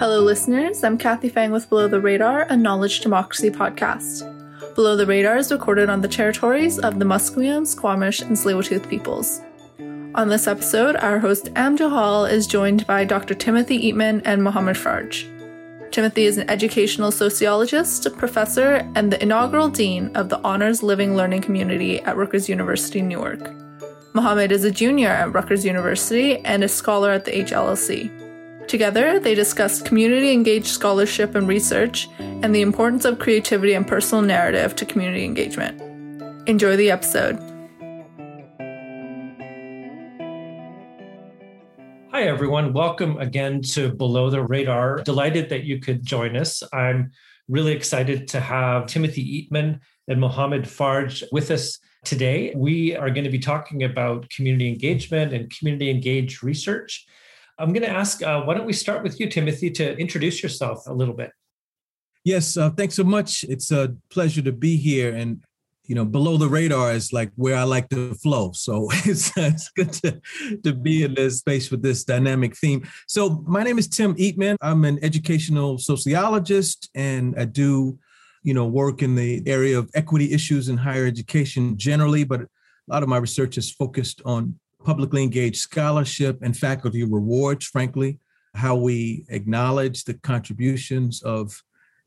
Hello, listeners. I'm Kathy Fang with Below the Radar, a knowledge democracy podcast. Below the Radar is recorded on the territories of the Musqueam, Squamish, and Tsleil-Waututh peoples. On this episode, our host Am Johal is joined by Dr. Timothy Eatman and Mohammed Farj. Timothy is an educational sociologist, professor, and the inaugural dean of the Honors Living Learning Community at Rutgers University, Newark. Mohammed is a junior at Rutgers University and a scholar at the HLLC. Together, they discussed community engaged scholarship and research and the importance of creativity and personal narrative to community engagement. Enjoy the episode. Hi, everyone. Welcome again to Below the Radar. Delighted that you could join us. I'm really excited to have Timothy Eatman and Mohammed Farj with us today. We are going to be talking about community engagement and community engaged research. I'm going to ask, uh, why don't we start with you, Timothy, to introduce yourself a little bit? Yes, uh, thanks so much. It's a pleasure to be here. And, you know, below the radar is like where I like to flow. So it's, it's good to, to be in this space with this dynamic theme. So, my name is Tim Eatman. I'm an educational sociologist and I do, you know, work in the area of equity issues in higher education generally, but a lot of my research is focused on publicly engaged scholarship and faculty rewards, frankly, how we acknowledge the contributions of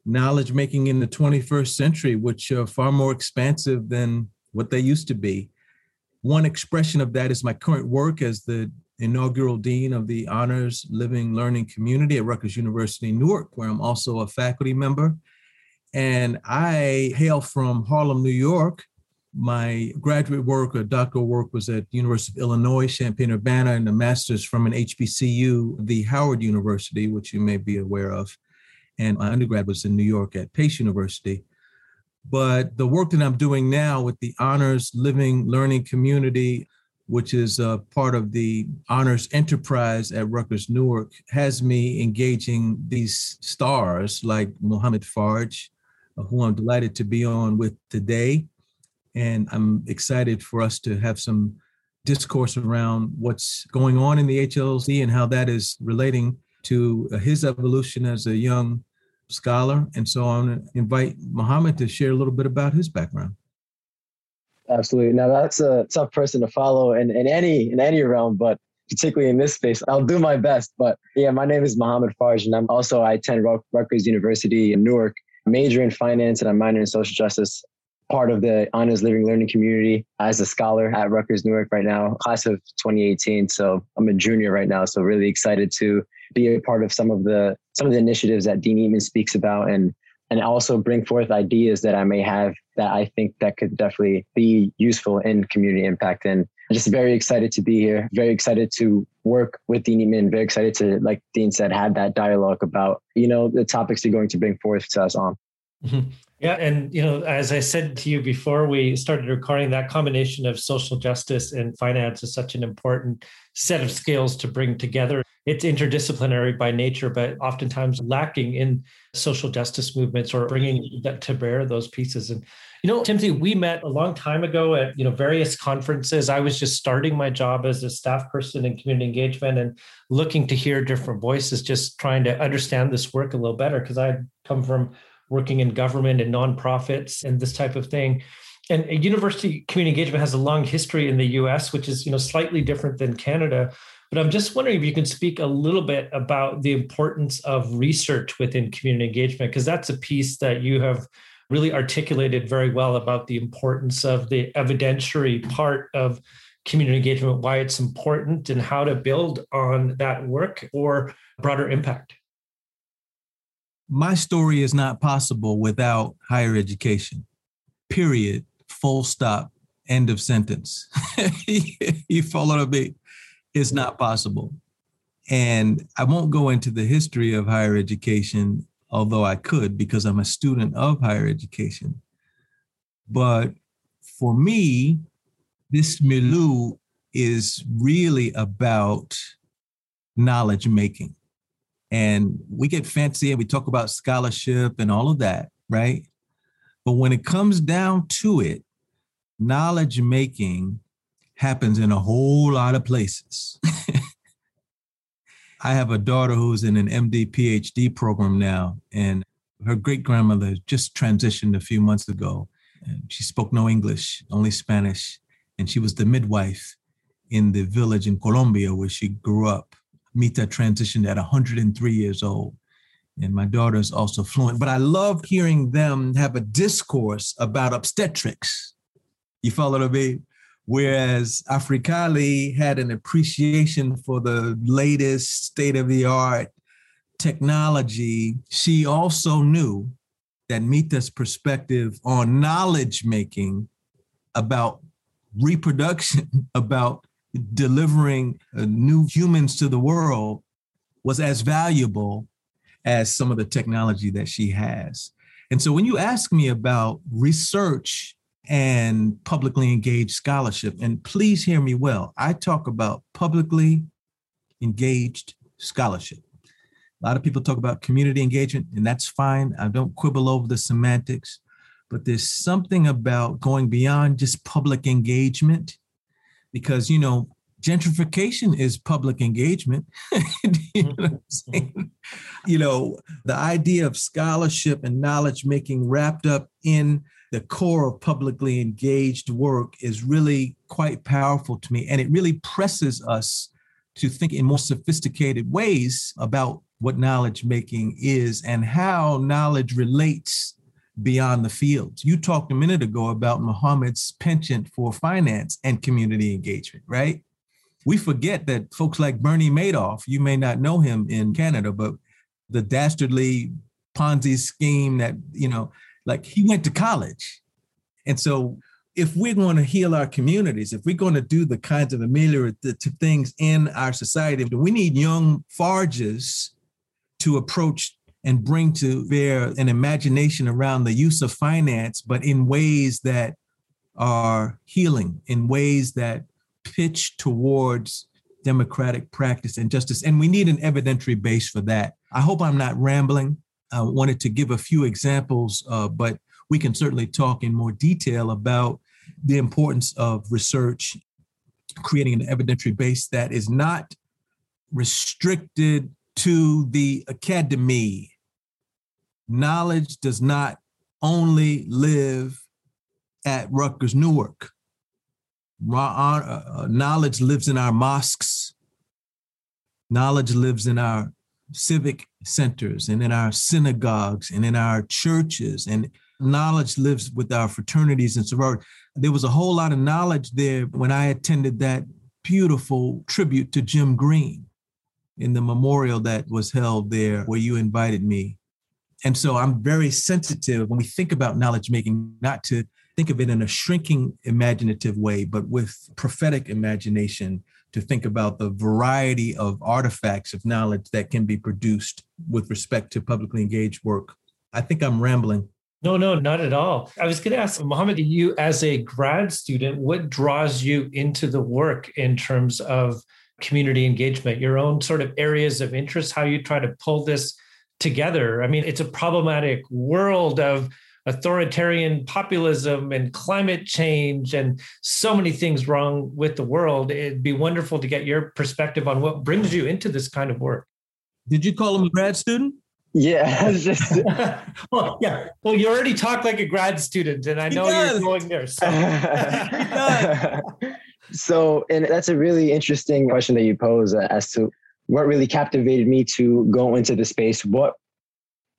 knowledge making in the 21st century, which are far more expansive than what they used to be. One expression of that is my current work as the inaugural dean of the Honors Living Learning Community at Rutgers University, Newark, where I'm also a faculty member. And I hail from Harlem, New York, my graduate work or doctoral work was at the University of Illinois, Champaign-Urbana, and a master's from an HBCU, the Howard University, which you may be aware of. And my undergrad was in New York at Pace University. But the work that I'm doing now with the Honors Living Learning Community, which is a part of the Honors Enterprise at Rutgers Newark, has me engaging these stars like Mohammed Farj, uh, who I'm delighted to be on with today and I'm excited for us to have some discourse around what's going on in the HLC and how that is relating to uh, his evolution as a young scholar. And so I want to invite Mohammed to share a little bit about his background. Absolutely. Now that's a tough person to follow in, in any in any realm, but particularly in this space. I'll do my best. But yeah, my name is Mohammed Farj, and I'm also I attend Rutgers University in Newark, major in finance, and I minor in social justice part of the honors living learning community as a scholar at Rutgers Newark right now, class of 2018. So I'm a junior right now. So really excited to be a part of some of the some of the initiatives that Dean Eatman speaks about and and also bring forth ideas that I may have that I think that could definitely be useful in community impact. And I'm just very excited to be here, very excited to work with Dean Eatman, very excited to, like Dean said, have that dialogue about, you know, the topics you're going to bring forth to us on. Yeah, and you know, as I said to you before we started recording, that combination of social justice and finance is such an important set of skills to bring together. It's interdisciplinary by nature, but oftentimes lacking in social justice movements or bringing that to bear those pieces. And you know, Timothy, we met a long time ago at you know various conferences. I was just starting my job as a staff person in community engagement and looking to hear different voices, just trying to understand this work a little better because I come from working in government and nonprofits and this type of thing. And university community engagement has a long history in the US, which is you know slightly different than Canada. But I'm just wondering if you can speak a little bit about the importance of research within community engagement, because that's a piece that you have really articulated very well about the importance of the evidentiary part of community engagement, why it's important, and how to build on that work for broader impact my story is not possible without higher education. Period. Full stop. End of sentence. you follow me? It's not possible. And I won't go into the history of higher education, although I could because I'm a student of higher education. But for me, this milieu is really about knowledge making and we get fancy and we talk about scholarship and all of that, right? But when it comes down to it, knowledge making happens in a whole lot of places. I have a daughter who's in an MD PhD program now, and her great grandmother just transitioned a few months ago. She spoke no English, only Spanish, and she was the midwife in the village in Colombia where she grew up. Mita transitioned at 103 years old. And my daughter is also fluent. But I love hearing them have a discourse about obstetrics. You follow mean? Whereas Africali had an appreciation for the latest state of the art technology, she also knew that Mita's perspective on knowledge making about reproduction, about delivering uh, new humans to the world was as valuable as some of the technology that she has. And so when you ask me about research and publicly engaged scholarship, and please hear me well, I talk about publicly engaged scholarship. A lot of people talk about community engagement, and that's fine. I don't quibble over the semantics, but there's something about going beyond just public engagement because, you know, gentrification is public engagement. you, know mm-hmm. you know, the idea of scholarship and knowledge making wrapped up in the core of publicly engaged work is really quite powerful to me. And it really presses us to think in more sophisticated ways about what knowledge making is and how knowledge relates beyond the fields. You talked a minute ago about Muhammad's penchant for finance and community engagement, right? We forget that folks like Bernie Madoff, you may not know him in Canada, but the dastardly Ponzi scheme that, you know, like he went to college. And so if we're going to heal our communities, if we're going to do the kinds of ameliorative things in our society, we need young Farges to approach and bring to bear an imagination around the use of finance, but in ways that are healing, in ways that pitch towards democratic practice and justice. And we need an evidentiary base for that. I hope I'm not rambling. I wanted to give a few examples, uh, but we can certainly talk in more detail about the importance of research, creating an evidentiary base that is not restricted to the academy. Knowledge does not only live at Rutgers Newark. Uh, uh, knowledge lives in our mosques. Knowledge lives in our civic centers and in our synagogues and in our churches. And knowledge lives with our fraternities and sororities. There was a whole lot of knowledge there when I attended that beautiful tribute to Jim Green in the memorial that was held there where you invited me. And so I'm very sensitive when we think about knowledge making, not to think of it in a shrinking imaginative way, but with prophetic imagination to think about the variety of artifacts of knowledge that can be produced with respect to publicly engaged work. I think I'm rambling. No, no, not at all. I was going to ask Mohammed, you as a grad student, what draws you into the work in terms of community engagement, your own sort of areas of interest, how you try to pull this together? I mean, it's a problematic world of authoritarian populism and climate change and so many things wrong with the world. It'd be wonderful to get your perspective on what brings you into this kind of work. Did you call him a grad student? Yeah, just well, yeah. Well, you already talk like a grad student, and I know you're going there. So. so, and that's a really interesting question that you pose as to what really captivated me to go into the space. What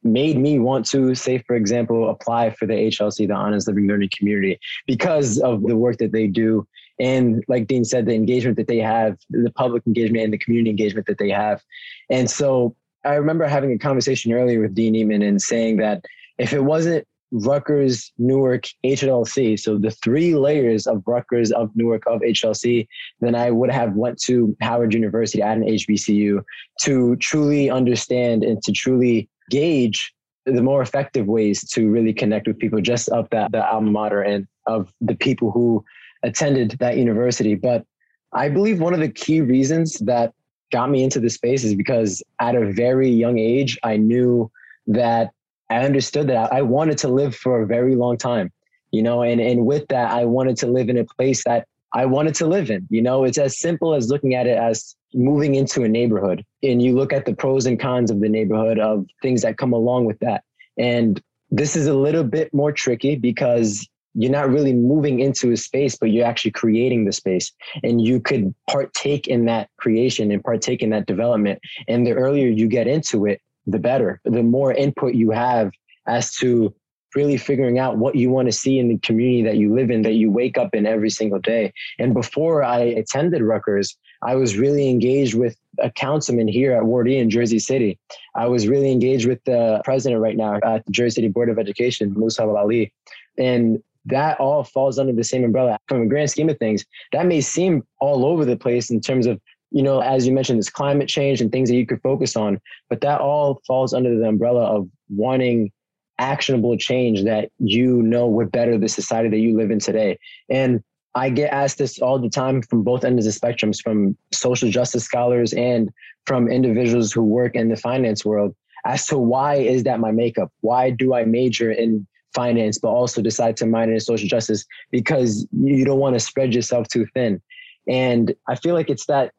made me want to, say, for example, apply for the HLC, the Honors Living Learning Community, because of the work that they do. And like Dean said, the engagement that they have, the public engagement and the community engagement that they have. And so I remember having a conversation earlier with Dean Eatman and saying that if it wasn't Rutgers, Newark, HLC, so the three layers of Rutgers, of Newark, of HLC, then I would have went to Howard University at an HBCU to truly understand and to truly gauge the more effective ways to really connect with people just of that the alma mater and of the people who attended that university. But I believe one of the key reasons that got me into the space is because at a very young age, I knew that I understood that I wanted to live for a very long time, you know, and, and with that, I wanted to live in a place that I wanted to live in. You know, it's as simple as looking at it as moving into a neighborhood and you look at the pros and cons of the neighborhood of things that come along with that. And this is a little bit more tricky because you're not really moving into a space, but you're actually creating the space. And you could partake in that creation and partake in that development. And the earlier you get into it, the better. The more input you have as to really figuring out what you want to see in the community that you live in, that you wake up in every single day. And before I attended Rutgers, I was really engaged with a councilman here at Ward E in Jersey City. I was really engaged with the president right now at the Jersey City Board of Education, Mussab Ali. And that all falls under the same umbrella. From a grand scheme of things, that may seem all over the place in terms of, you know, as you mentioned, this climate change and things that you could focus on, but that all falls under the umbrella of wanting actionable change that you know would better the society that you live in today. And I get asked this all the time from both ends of the spectrums, from social justice scholars and from individuals who work in the finance world as to why is that my makeup? Why do I major in finance, but also decide to minor in social justice because you don't want to spread yourself too thin. And I feel like it's that,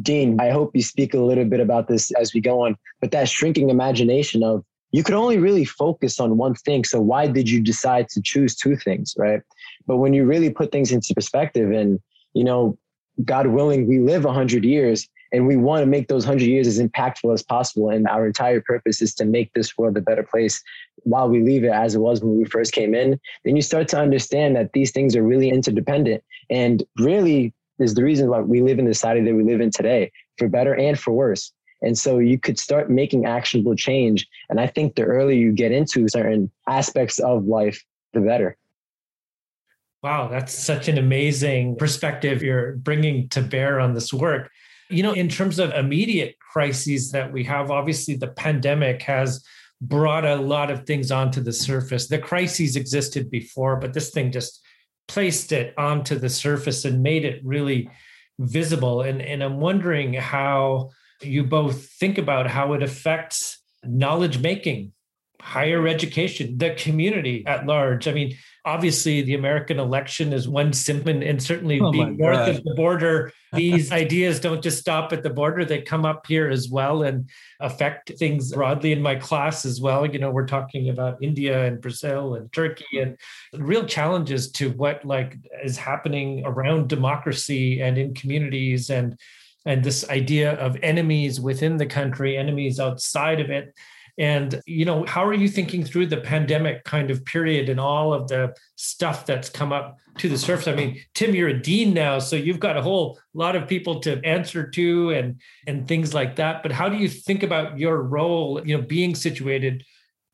Dean, I hope you speak a little bit about this as we go on, but that shrinking imagination of you could only really focus on one thing. So why did you decide to choose two things, right? But when you really put things into perspective and, you know, God willing, we live 100 years and we want to make those 100 years as impactful as possible and our entire purpose is to make this world a better place while we leave it as it was when we first came in then you start to understand that these things are really interdependent and really is the reason why we live in the society that we live in today for better and for worse and so you could start making actionable change and i think the earlier you get into certain aspects of life the better Wow, that's such an amazing perspective you're bringing to bear on this work. You know, in terms of immediate crises that we have, obviously the pandemic has brought a lot of things onto the surface. The crises existed before, but this thing just placed it onto the surface and made it really visible. And, and I'm wondering how you both think about how it affects knowledge making, higher education, the community at large. I mean, obviously the American election is one symptom, and certainly oh being north God. of the border, these ideas don't just stop at the border; they come up here as well and affect things broadly in my class as well. You know, we're talking about India and Brazil and Turkey, and real challenges to what like is happening around democracy and in communities and and this idea of enemies within the country, enemies outside of it and, you know, how are you thinking through the pandemic kind of period and all of the stuff that's come up to the surface? I mean, Tim, you're a dean now, so you've got a whole lot of people to answer to and and things like that. But how do you think about your role, you know, being situated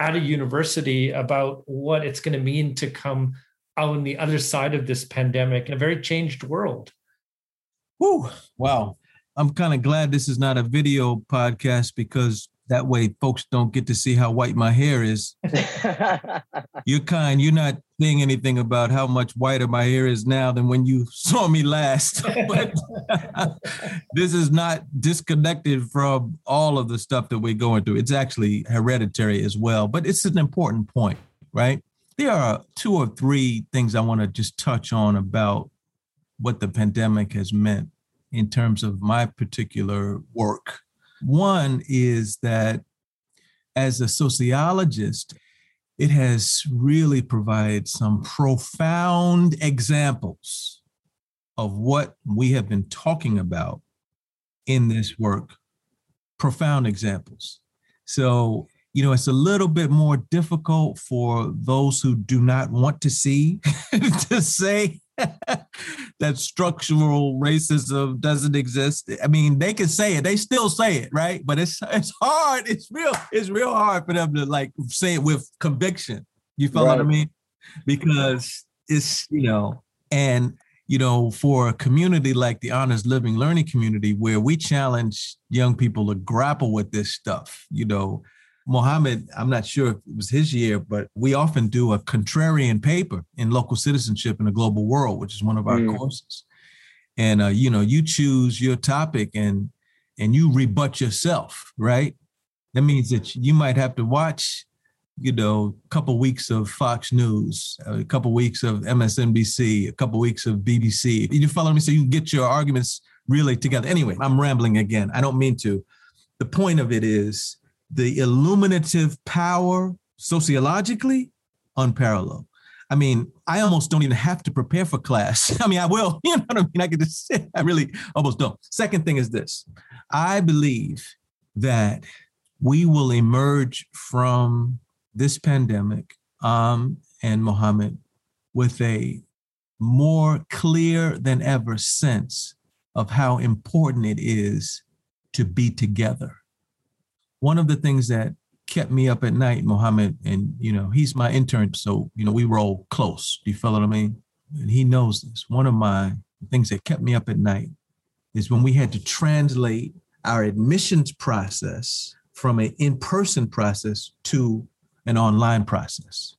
at a university about what it's going to mean to come out on the other side of this pandemic in a very changed world? Whew, wow. I'm kind of glad this is not a video podcast because that way folks don't get to see how white my hair is. you're kind, you're not saying anything about how much whiter my hair is now than when you saw me last. but this is not disconnected from all of the stuff that we're going through. It's actually hereditary as well, but it's an important point, right? There are two or three things I want to just touch on about what the pandemic has meant in terms of my particular work one is that as a sociologist, it has really provided some profound examples of what we have been talking about in this work. Profound examples. So, you know, it's a little bit more difficult for those who do not want to see to say that structural racism doesn't exist. I mean, they can say it, they still say it, right? But it's it's hard. It's real. It's real hard for them to like say it with conviction. You follow right. what I mean? Because it's you know, and you know, for a community like the honors living learning community, where we challenge young people to grapple with this stuff, you know, Mohammed, I'm not sure if it was his year, but we often do a contrarian paper in local citizenship in the global world, which is one of our mm. courses. And uh, you know, you choose your topic and and you rebut yourself, right? That means that you might have to watch you know, a couple weeks of Fox News, a couple weeks of MSNBC, a couple weeks of BBC. You follow me? So you can get your arguments really together. Anyway, I'm rambling again. I don't mean to. The point of it is the illuminative power sociologically unparalleled. I mean, I almost don't even have to prepare for class. I mean, I will, you know what I mean? I can just sit. I really almost don't. Second thing is this I believe that we will emerge from this pandemic, um, and Mohammed, with a more clear than ever sense of how important it is to be together. One of the things that kept me up at night, Mohammed, and you know, he's my intern, so you know, we roll close. Do you feel what I mean? And he knows this. One of my things that kept me up at night is when we had to translate our admissions process from an in-person process to an online process.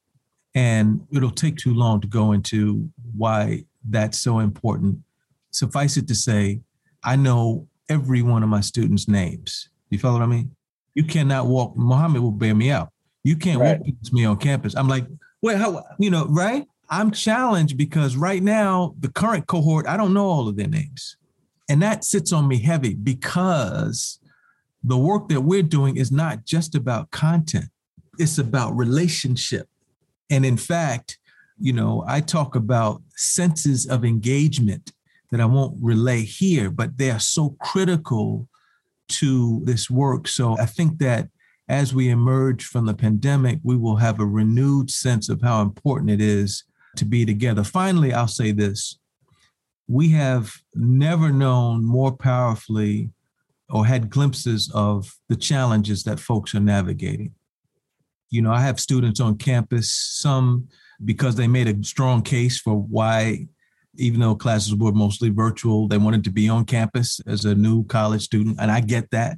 And it'll take too long to go into why that's so important. Suffice it to say, I know every one of my students' names. You follow what I mean? You cannot walk. Muhammad will bear me out. You can't right. walk past me on campus. I'm like, wait, how? You know, right? I'm challenged because right now the current cohort, I don't know all of their names, and that sits on me heavy because the work that we're doing is not just about content; it's about relationship. And in fact, you know, I talk about senses of engagement that I won't relay here, but they are so critical to this work. So I think that as we emerge from the pandemic, we will have a renewed sense of how important it is to be together. Finally, I'll say this we have never known more powerfully or had glimpses of the challenges that folks are navigating. You know, I have students on campus, some because they made a strong case for why even though classes were mostly virtual, they wanted to be on campus as a new college student. And I get that.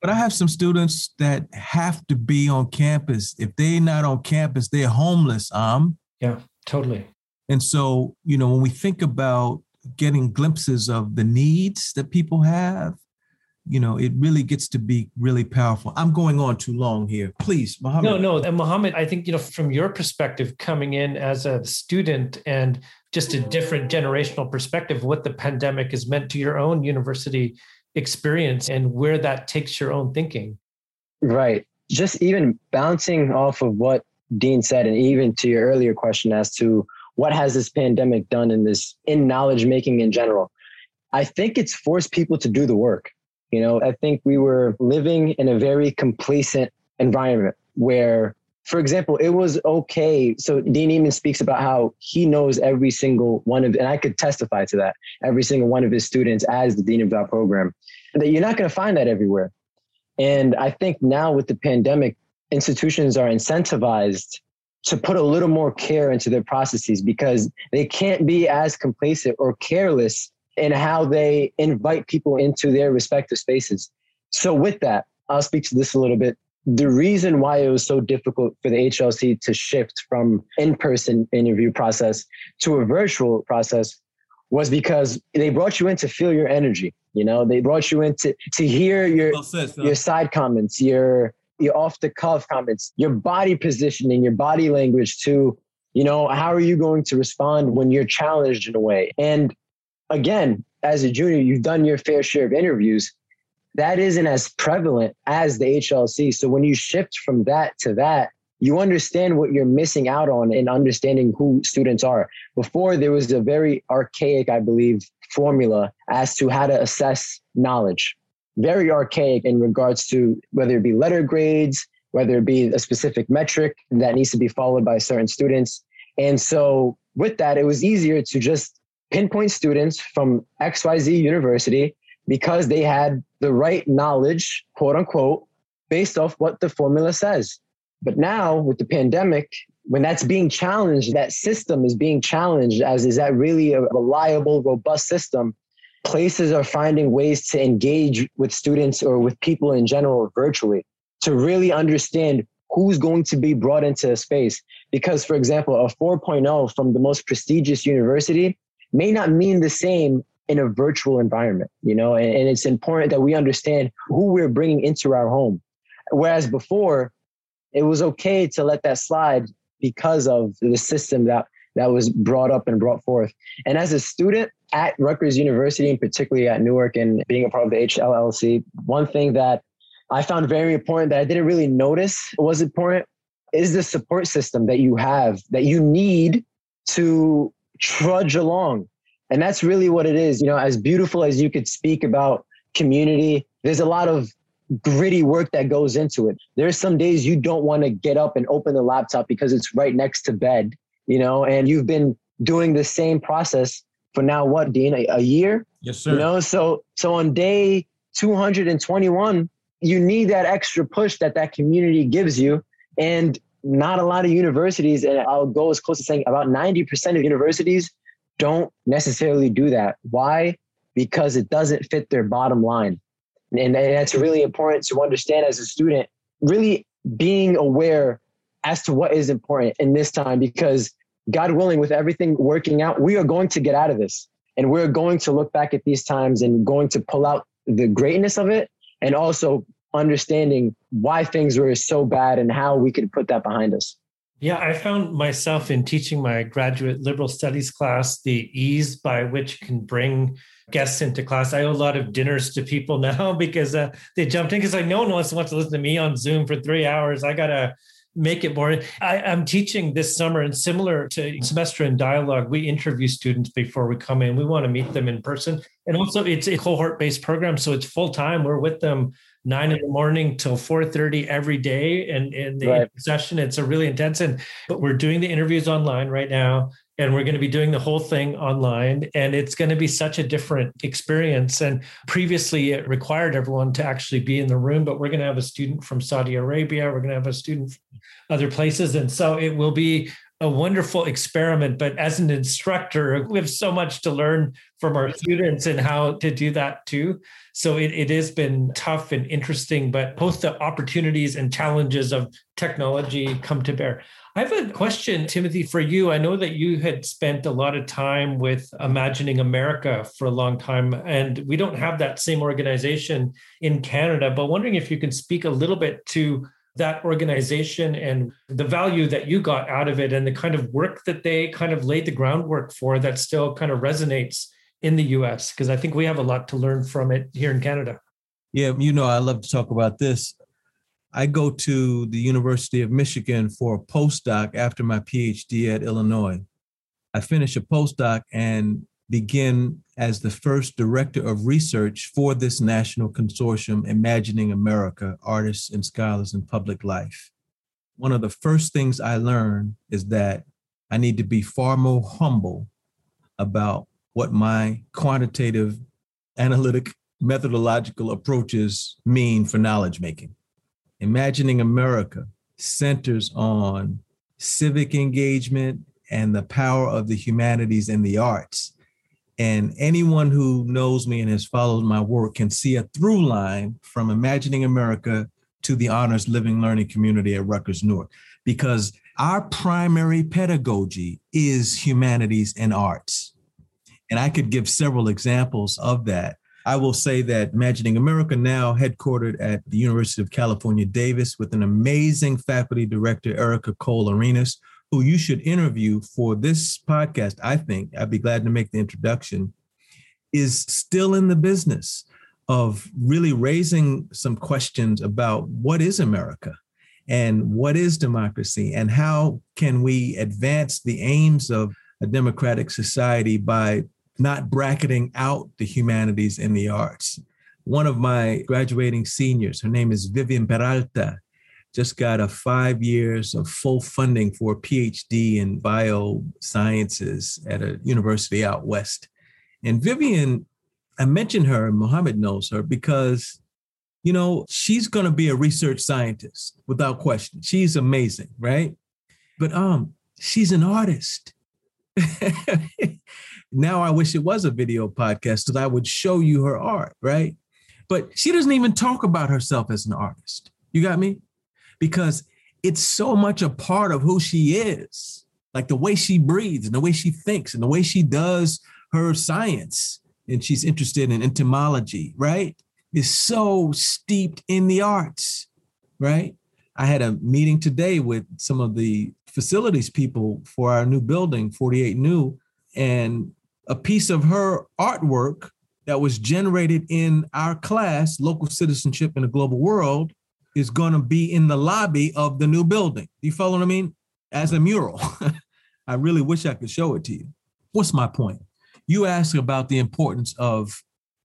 But I have some students that have to be on campus. If they're not on campus, they're homeless. Um, yeah, totally. And so, you know, when we think about getting glimpses of the needs that people have, you know, it really gets to be really powerful. I'm going on too long here. Please, Mohammed. No, no. And Mohammed, I think, you know, from your perspective, coming in as a student and just a different generational perspective, what the pandemic has meant to your own university experience and where that takes your own thinking. Right. Just even bouncing off of what Dean said, and even to your earlier question as to what has this pandemic done in this in knowledge making in general, I think it's forced people to do the work. You know, I think we were living in a very complacent environment where for example, it was okay. So Dean Eatman speaks about how he knows every single one of, and I could testify to that, every single one of his students as the dean of that program. That you're not going to find that everywhere. And I think now with the pandemic, institutions are incentivized to put a little more care into their processes because they can't be as complacent or careless in how they invite people into their respective spaces. So with that, I'll speak to this a little bit the reason why it was so difficult for the HLC to shift from in-person interview process to a virtual process was because they brought you in to feel your energy. You know, they brought you in to, to hear your well said, your side comments, your your off the cuff comments, your body positioning, your body language to, you know, how are you going to respond when you're challenged in a way? And again, as a junior, you've done your fair share of interviews that isn't as prevalent as the HLC. So when you shift from that to that, you understand what you're missing out on in understanding who students are. Before, there was a very archaic, I believe, formula as to how to assess knowledge. Very archaic in regards to whether it be letter grades, whether it be a specific metric that needs to be followed by certain students. And so, with that, it was easier to just pinpoint students from XYZ university because they had the right knowledge, quote unquote, based off what the formula says. But now with the pandemic, when that's being challenged, that system is being challenged as is that really a reliable, robust system? Places are finding ways to engage with students or with people in general virtually to really understand who's going to be brought into a space. Because, for example, a 4.0 from the most prestigious university may not mean the same in a virtual environment, you know, and, and it's important that we understand who we're bringing into our home. Whereas before, it was okay to let that slide because of the system that that was brought up and brought forth. And as a student at Rutgers University, and particularly at Newark, and being a part of the HLLC, one thing that I found very important that I didn't really notice was important is the support system that you have that you need to trudge along. And that's really what it is. You know, as beautiful as you could speak about community, there's a lot of gritty work that goes into it. There's some days you don't want to get up and open the laptop because it's right next to bed, you know, and you've been doing the same process for now what, Dean, a, a year? Yes, sir. You know, so so on day 221, you need that extra push that that community gives you. And not a lot of universities, and I'll go as close to saying about 90% of universities don't necessarily do that. Why? Because it doesn't fit their bottom line. And that's really important to understand as a student, really being aware as to what is important in this time, because God willing, with everything working out, we are going to get out of this. And we're going to look back at these times and going to pull out the greatness of it and also understanding why things were so bad and how we could put that behind us. Yeah, I found myself in teaching my graduate liberal studies class the ease by which can bring guests into class. I owe a lot of dinners to people now because uh, they jumped in because like no one wants to, wants to listen to me on Zoom for three hours. I gotta make it more. I, am teaching this summer, and similar to semester in dialogue, we interview students before we come in. We want to meet them in person, and also it's a cohort based program, so it's full time. We're with them nine in the morning till 4.30 every day and in the right. session it's a really intense and but we're doing the interviews online right now and we're going to be doing the whole thing online and it's going to be such a different experience and previously it required everyone to actually be in the room but we're going to have a student from saudi arabia we're going to have a student from other places and so it will be a wonderful experiment but as an instructor we have so much to learn from our students and how to do that too. So it, it has been tough and interesting but both the opportunities and challenges of technology come to bear. I have a question, Timothy, for you. I know that you had spent a lot of time with Imagining America for a long time, and we don't have that same organization in Canada, but wondering if you can speak a little bit to that organization and the value that you got out of it and the kind of work that they kind of laid the groundwork for that still kind of resonates in the US because I think we have a lot to learn from it here in Canada. Yeah, you know, I love to talk about this. I go to the University of Michigan for a postdoc after my PhD at Illinois. I finish a postdoc and begin as the first director of research for this national consortium, Imagining America Artists and Scholars in Public Life. One of the first things I learned is that I need to be far more humble about what my quantitative, analytic, methodological approaches mean for knowledge making. Imagining America centers on civic engagement and the power of the humanities and the arts. And anyone who knows me and has followed my work can see a through line from Imagining America to the Honors Living Learning Community at Rutgers Newark, because our primary pedagogy is humanities and arts. And I could give several examples of that. I will say that Imagining America now headquartered at the University of California, Davis, with an amazing faculty director, Erica Kohl-Arenas, who you should interview for this podcast. I think I'd be glad to make the introduction, is still in the business of really raising some questions about what is America and what is democracy and how can we advance the aims of a democratic society by not bracketing out the humanities and the arts. One of my graduating seniors, her name is Vivian Peralta, just got a five years of full funding for a PhD in biosciences at a university out west. And Vivian, I mentioned her, and Mohammed knows her because, you know, she's going to be a research scientist without question. She's amazing, right? But um, she's an artist. now I wish it was a video podcast because I would show you her art, right? But she doesn't even talk about herself as an artist. You got me? Because it's so much a part of who she is, like the way she breathes and the way she thinks and the way she does her science. And she's interested in entomology, right? Is so steeped in the arts, right? I had a meeting today with some of the facilities people for our new building, 48 New, and a piece of her artwork that was generated in our class, Local Citizenship in a Global World, is going to be in the lobby of the new building. You follow what I mean? As a mural. I really wish I could show it to you. What's my point? You ask about the importance of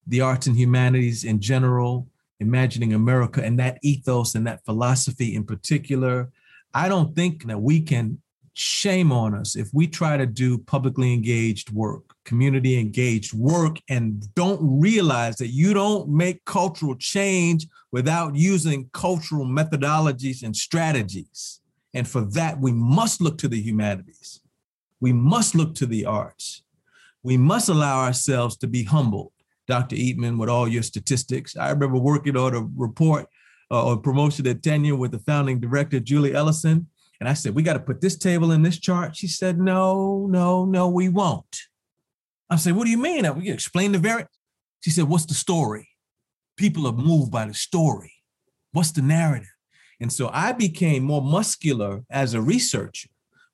the arts and humanities in general, imagining America and that ethos and that philosophy in particular. I don't think that we can shame on us if we try to do publicly engaged work, community engaged work, and don't realize that you don't make cultural change without using cultural methodologies and strategies. And for that, we must look to the humanities. We must look to the arts. We must allow ourselves to be humbled. Dr. Eatman, with all your statistics, I remember working on a report uh, on promotion at tenure with the founding director, Julie Ellison and I said, We got to put this table in this chart. She said, No, no, no, we won't. I said, What do you mean? We explain the variant. She said, What's the story? People are moved by the story. What's the narrative? And so I became more muscular as a researcher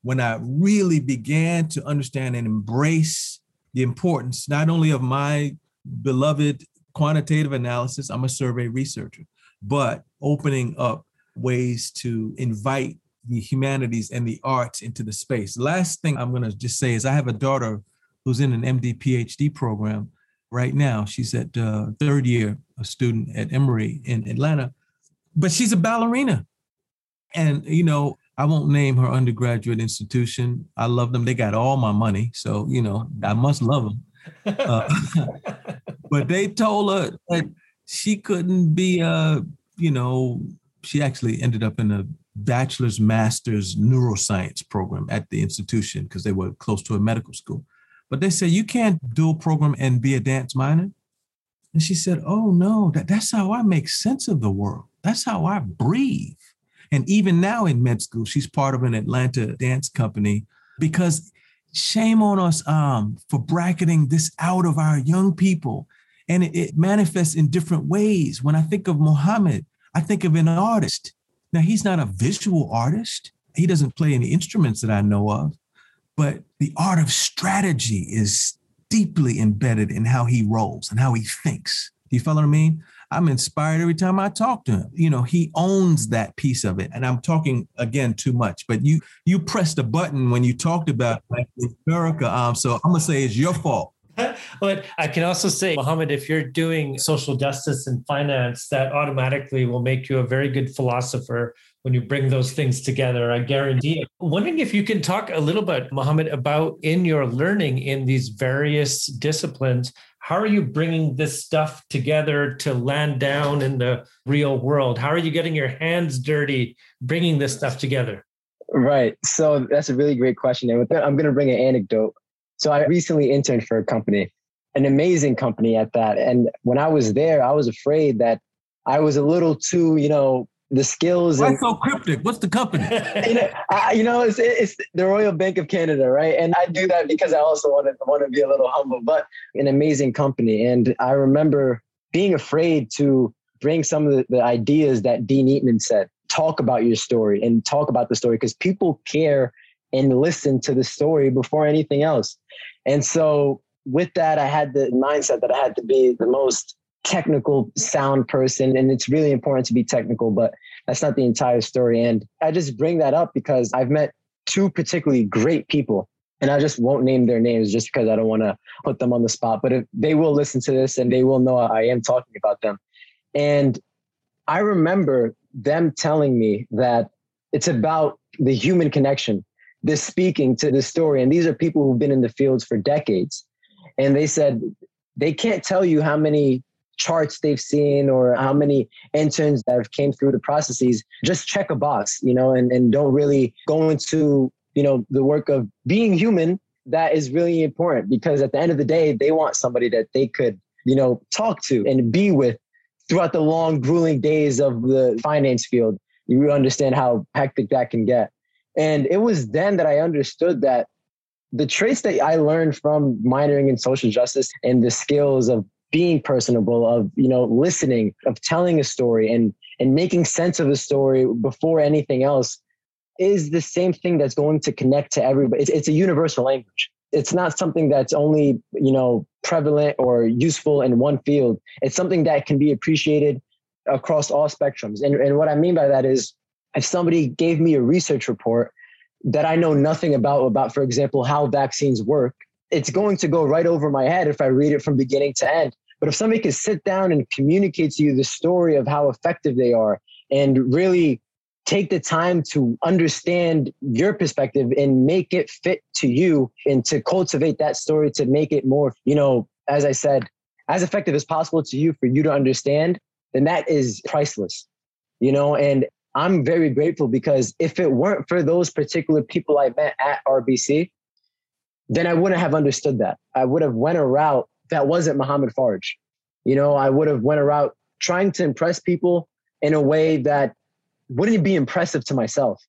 when I really began to understand and embrace the importance not only of my beloved quantitative analysis, I'm a survey researcher, but opening up ways to invite the humanities and the arts into the space. Last thing I'm going to just say is I have a daughter who's in an MD PhD program right now. She's at uh, third year, a student at Emory in Atlanta, but she's a ballerina. And, you know, I won't name her undergraduate institution. I love them. They got all my money. So, you know, I must love them. Uh, but they told her that she couldn't be a, you know, she actually ended up in a bachelor's, master's neuroscience program at the institution because they were close to a medical school. But they said, you can't do a program and be a dance minor. And she said, oh no, that, that's how I make sense of the world. That's how I breathe. And even now in med school, she's part of an Atlanta dance company because shame on us um, for bracketing this out of our young people. And it, it manifests in different ways. When I think of Muhammad, I think of an artist now, he's not a visual artist. He doesn't play any instruments that I know of, but the art of strategy is deeply embedded in how he rolls and how he thinks. Do you follow what I mean? I'm inspired every time I talk to him. You know, he owns that piece of it. And I'm talking again too much, but you you pressed a button when you talked about America. Um, so I'm gonna say it's your fault. but I can also say, Mohammed, if you're doing social justice and finance, that automatically will make you a very good philosopher when you bring those things together. I guarantee it. Wondering if you can talk a little bit, Mohammed, about in your learning in these various disciplines, how are you bringing this stuff together to land down in the real world? How are you getting your hands dirty bringing this stuff together? Right. So that's a really great question. And with that, I'm going to bring an anecdote so I recently interned for a company, an amazing company at that. And when I was there, I was afraid that I was a little too, you know, the skills. Why and, so cryptic? What's the company? you know, I, you know it's, it's the Royal Bank of Canada, right? And I do that because I also want to want to be a little humble, but an amazing company. And I remember being afraid to bring some of the, the ideas that Dean Eatman said. Talk about your story and talk about the story because people care and listen to the story before anything else. And so with that, I had the mindset that I had to be the most technical sound person. And it's really important to be technical, but that's not the entire story. And I just bring that up because I've met two particularly great people. And I just won't name their names just because I don't want to put them on the spot. But if they will listen to this and they will know I am talking about them. And I remember them telling me that it's about the human connection this speaking to the story. And these are people who've been in the fields for decades. And they said they can't tell you how many charts they've seen or how many interns that have came through the processes. Just check a box, you know, and, and don't really go into, you know, the work of being human. That is really important because at the end of the day, they want somebody that they could, you know, talk to and be with throughout the long, grueling days of the finance field. You understand how hectic that can get. And it was then that I understood that the traits that I learned from minoring in social justice and the skills of being personable, of you know listening, of telling a story, and and making sense of the story before anything else is the same thing that's going to connect to everybody. It's, it's a universal language. It's not something that's only, you know, prevalent or useful in one field. It's something that can be appreciated across all spectrums. And, and what I mean by that is if somebody gave me a research report that I know nothing about, about, for example, how vaccines work, it's going to go right over my head if I read it from beginning to end. But if somebody can sit down and communicate to you the story of how effective they are and really take the time to understand your perspective and make it fit to you and to cultivate that story to make it more, you know, as I said, as effective as possible to you for you to understand, then that is priceless, you know, and I'm very grateful because if it weren't for those particular people I met at RBC, then I wouldn't have understood that. I would have went a route that wasn't Muhammad Farj. You know, I would have went a route trying to impress people in a way that wouldn't be impressive to myself.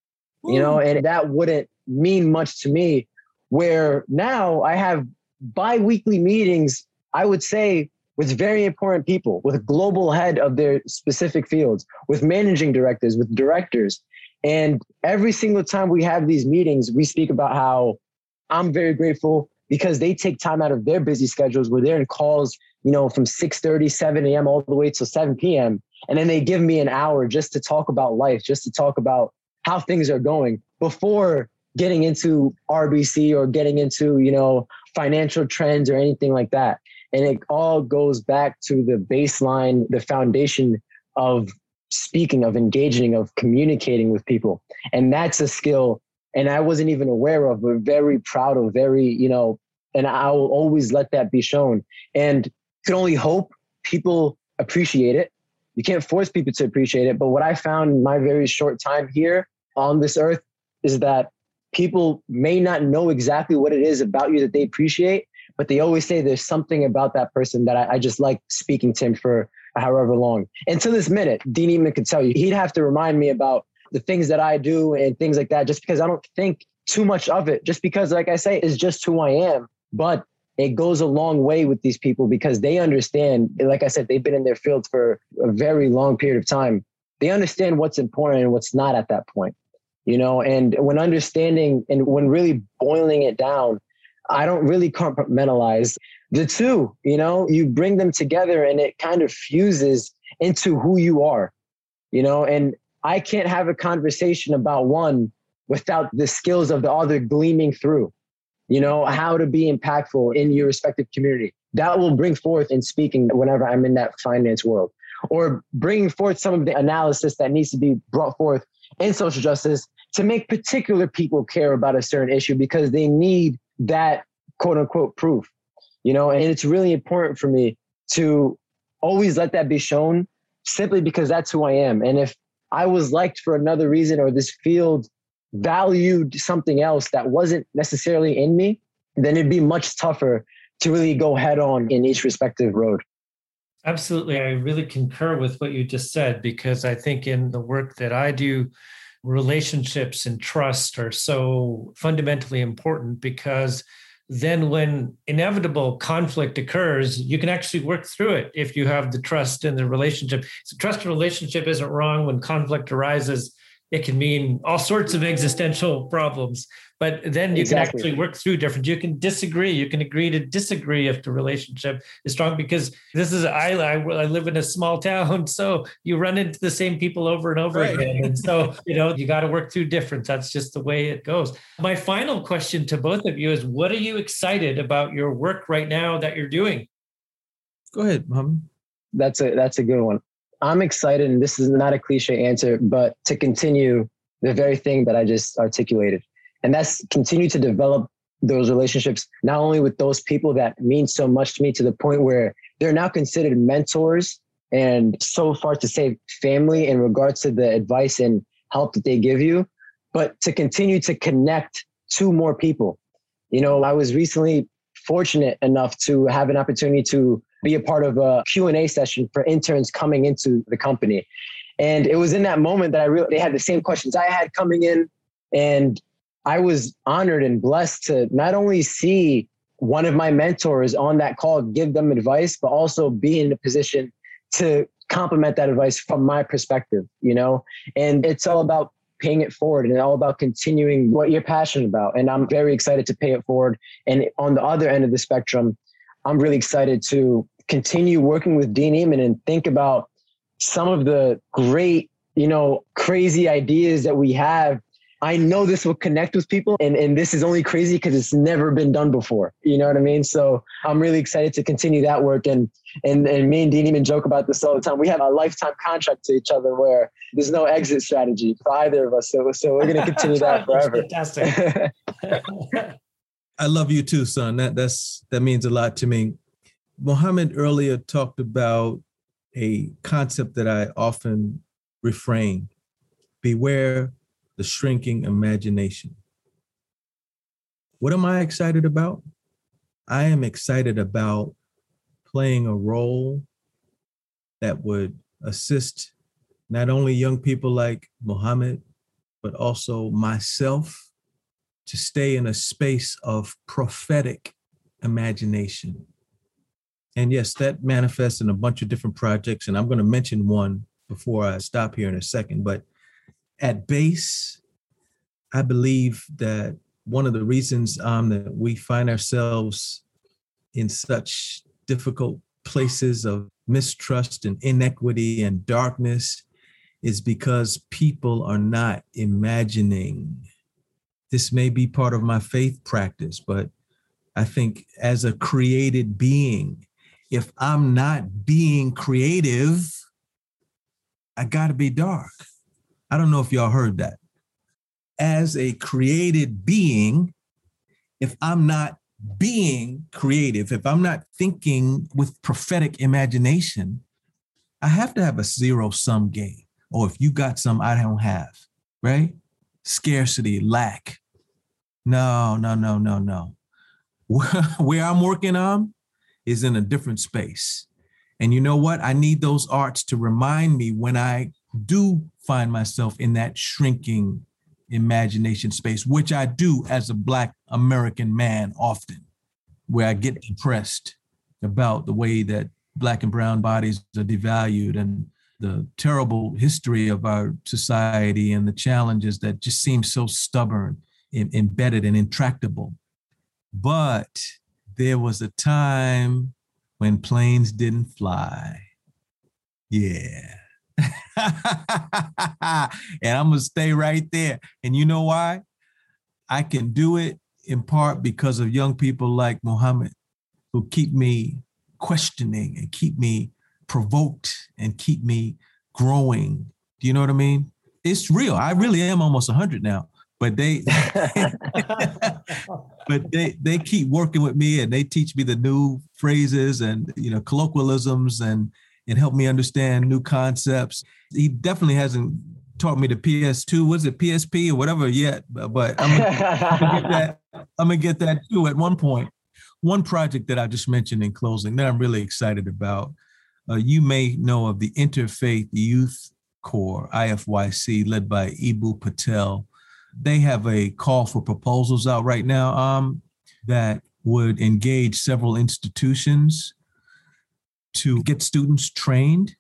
Ooh. You know, and that wouldn't mean much to me. Where now I have bi-weekly meetings, I would say with very important people, with global head of their specific fields, with managing directors, with directors. And every single time we have these meetings, we speak about how I'm very grateful because they take time out of their busy schedules where they're in calls, you know, from 6 30, 7 a.m. all the way till 7 p.m. And then they give me an hour just to talk about life, just to talk about how things are going before getting into RBC or getting into, you know, financial trends or anything like that. And it all goes back to the baseline, the foundation of speaking, of engaging, of communicating with people. And that's a skill and I wasn't even aware of, but very proud of, very, you know, and I will always let that be shown. And can only hope people appreciate it. You can't force people to appreciate it. But what I found in my very short time here on this earth is that people may not know exactly what it is about you that they appreciate, but they always say there's something about that person that I, I just like speaking to him for however long. And to this minute, Dean Eatman could tell you, he'd have to remind me about the things that I do and things like that, just because I don't think too much of it, just because, like I say, it's just who I am. But it goes a long way with these people because they understand, like I said, they've been in their field for a very long period of time. They understand what's important and what's not at that point, you know, and when understanding and when really boiling it down, I don't really compartmentalize the two, you know, you bring them together and it kind of fuses into who you are, you know, and I can't have a conversation about one without the skills of the other gleaming through. You know, how to be impactful in your respective community. That will bring forth in speaking whenever I'm in that finance world, or bringing forth some of the analysis that needs to be brought forth in social justice to make particular people care about a certain issue because they need that quote unquote proof. You know, and it's really important for me to always let that be shown simply because that's who I am. And if I was liked for another reason or this field valued something else that wasn't necessarily in me, then it'd be much tougher to really go head on in each respective road. Absolutely. I really concur with what you just said because I think in the work that I do, relationships and trust are so fundamentally important because then when inevitable conflict occurs, you can actually work through it if you have the trust in the relationship. So trust relationship isn't wrong when conflict arises. It can mean all sorts of existential problems, but then you exactly. can actually work through different. You can disagree. You can agree to disagree if the relationship is strong. Because this is I, I, I live in a small town, so you run into the same people over and over right. again, and so you know you got to work through difference. That's just the way it goes. My final question to both of you is: What are you excited about your work right now that you're doing? Go ahead, Mom. That's a that's a good one. I'm excited, and this is not a cliche answer, but to continue the very thing that I just articulated. And that's continue to develop those relationships, not only with those people that mean so much to me to the point where they're now considered mentors and so far to say family in regards to the advice and help that they give you, but to continue to connect to more people. You know, I was recently fortunate enough to have an opportunity to be a part of a Q&A session for interns coming into the company. And it was in that moment that I really they had the same questions I had coming in and I was honored and blessed to not only see one of my mentors on that call give them advice but also be in a position to complement that advice from my perspective, you know? And it's all about paying it forward and all about continuing what you're passionate about. And I'm very excited to pay it forward. And on the other end of the spectrum, I'm really excited to continue working with Dean Eatman and think about some of the great, you know, crazy ideas that we have I know this will connect with people and, and this is only crazy because it's never been done before. You know what I mean? So I'm really excited to continue that work and and and me and Dean even joke about this all the time. We have a lifetime contract to each other where there's no exit strategy for either of us. So so we're gonna continue that forever. Fantastic. I love you too, son. That that's that means a lot to me. Mohammed earlier talked about a concept that I often refrain. Beware the shrinking imagination. What am I excited about? I am excited about playing a role that would assist not only young people like Mohammed, but also myself to stay in a space of prophetic imagination. And yes, that manifests in a bunch of different projects. And I'm going to mention one before I stop here in a second. But at base, I believe that one of the reasons um, that we find ourselves in such difficult places of mistrust and inequity and darkness is because people are not imagining. This may be part of my faith practice, but I think as a created being, if I'm not being creative, I got to be dark. I don't know if y'all heard that. As a created being, if I'm not being creative, if I'm not thinking with prophetic imagination, I have to have a zero sum game. Or if you got some I don't have, right? Scarcity, lack. No, no, no, no, no. Where I'm working on is in a different space. And you know what? I need those arts to remind me when I do find myself in that shrinking imagination space, which I do as a Black American man often, where I get depressed about the way that Black and Brown bodies are devalued and the terrible history of our society and the challenges that just seem so stubborn, and embedded, and intractable. But there was a time when planes didn't fly. Yeah. and I'm gonna stay right there. And you know why? I can do it in part because of young people like Muhammad who keep me questioning and keep me provoked and keep me growing. Do you know what I mean? It's real. I really am almost 100 now, but they but they they keep working with me and they teach me the new phrases and you know colloquialisms and and help me understand new concepts. He definitely hasn't taught me the PS2, was it PSP or whatever yet, but I'm gonna, get that. I'm gonna get that too at one point. One project that I just mentioned in closing that I'm really excited about. Uh, you may know of the Interfaith Youth Core, IFYC, led by Eboo Patel. They have a call for proposals out right now um, that would engage several institutions to get students trained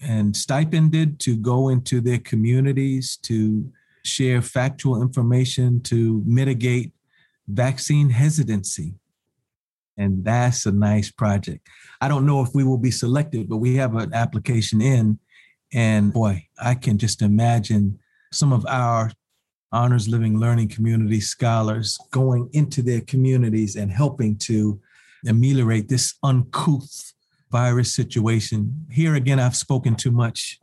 and stipended to go into their communities to share factual information to mitigate vaccine hesitancy. And that's a nice project. I don't know if we will be selected, but we have an application in. And boy, I can just imagine some of our honors living learning community scholars going into their communities and helping to ameliorate this uncouth virus situation. Here again, I've spoken too much.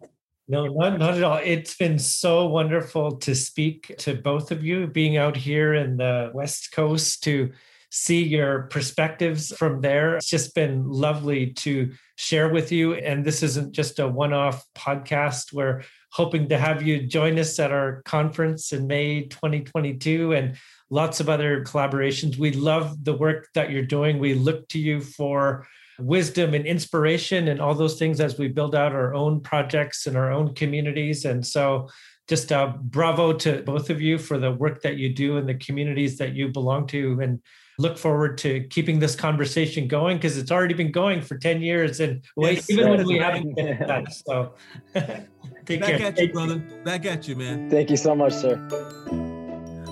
No, not, not at all. It's been so wonderful to speak to both of you, being out here in the West Coast to see your perspectives from there. It's just been lovely to share with you. And this isn't just a one off podcast. We're hoping to have you join us at our conference in May 2022 and lots of other collaborations. We love the work that you're doing. We look to you for wisdom and inspiration and all those things as we build out our own projects and our own communities. And so, just bravo to both of you for the work that you do in the communities that you belong to. And look forward to keeping this conversation going because it's already been going for 10 years and Yes, even yes. when we haven't been in touch. So take Back care. at you, brother. Back at you, man. Thank you so much, sir.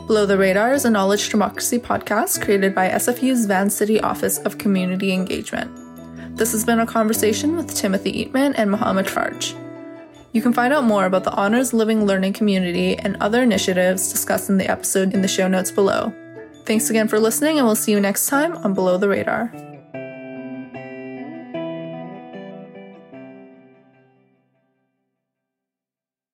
Below the Radar is a knowledge democracy podcast created by SFU's Vancity Office of Community Engagement. This has been a conversation with Timothy Eatman and Mohammed Farj. You can find out more about the Honors Living Learning Community and other initiatives discussed in the episode in the show notes below. Thanks again for listening, and we'll see you next time on Below the Radar.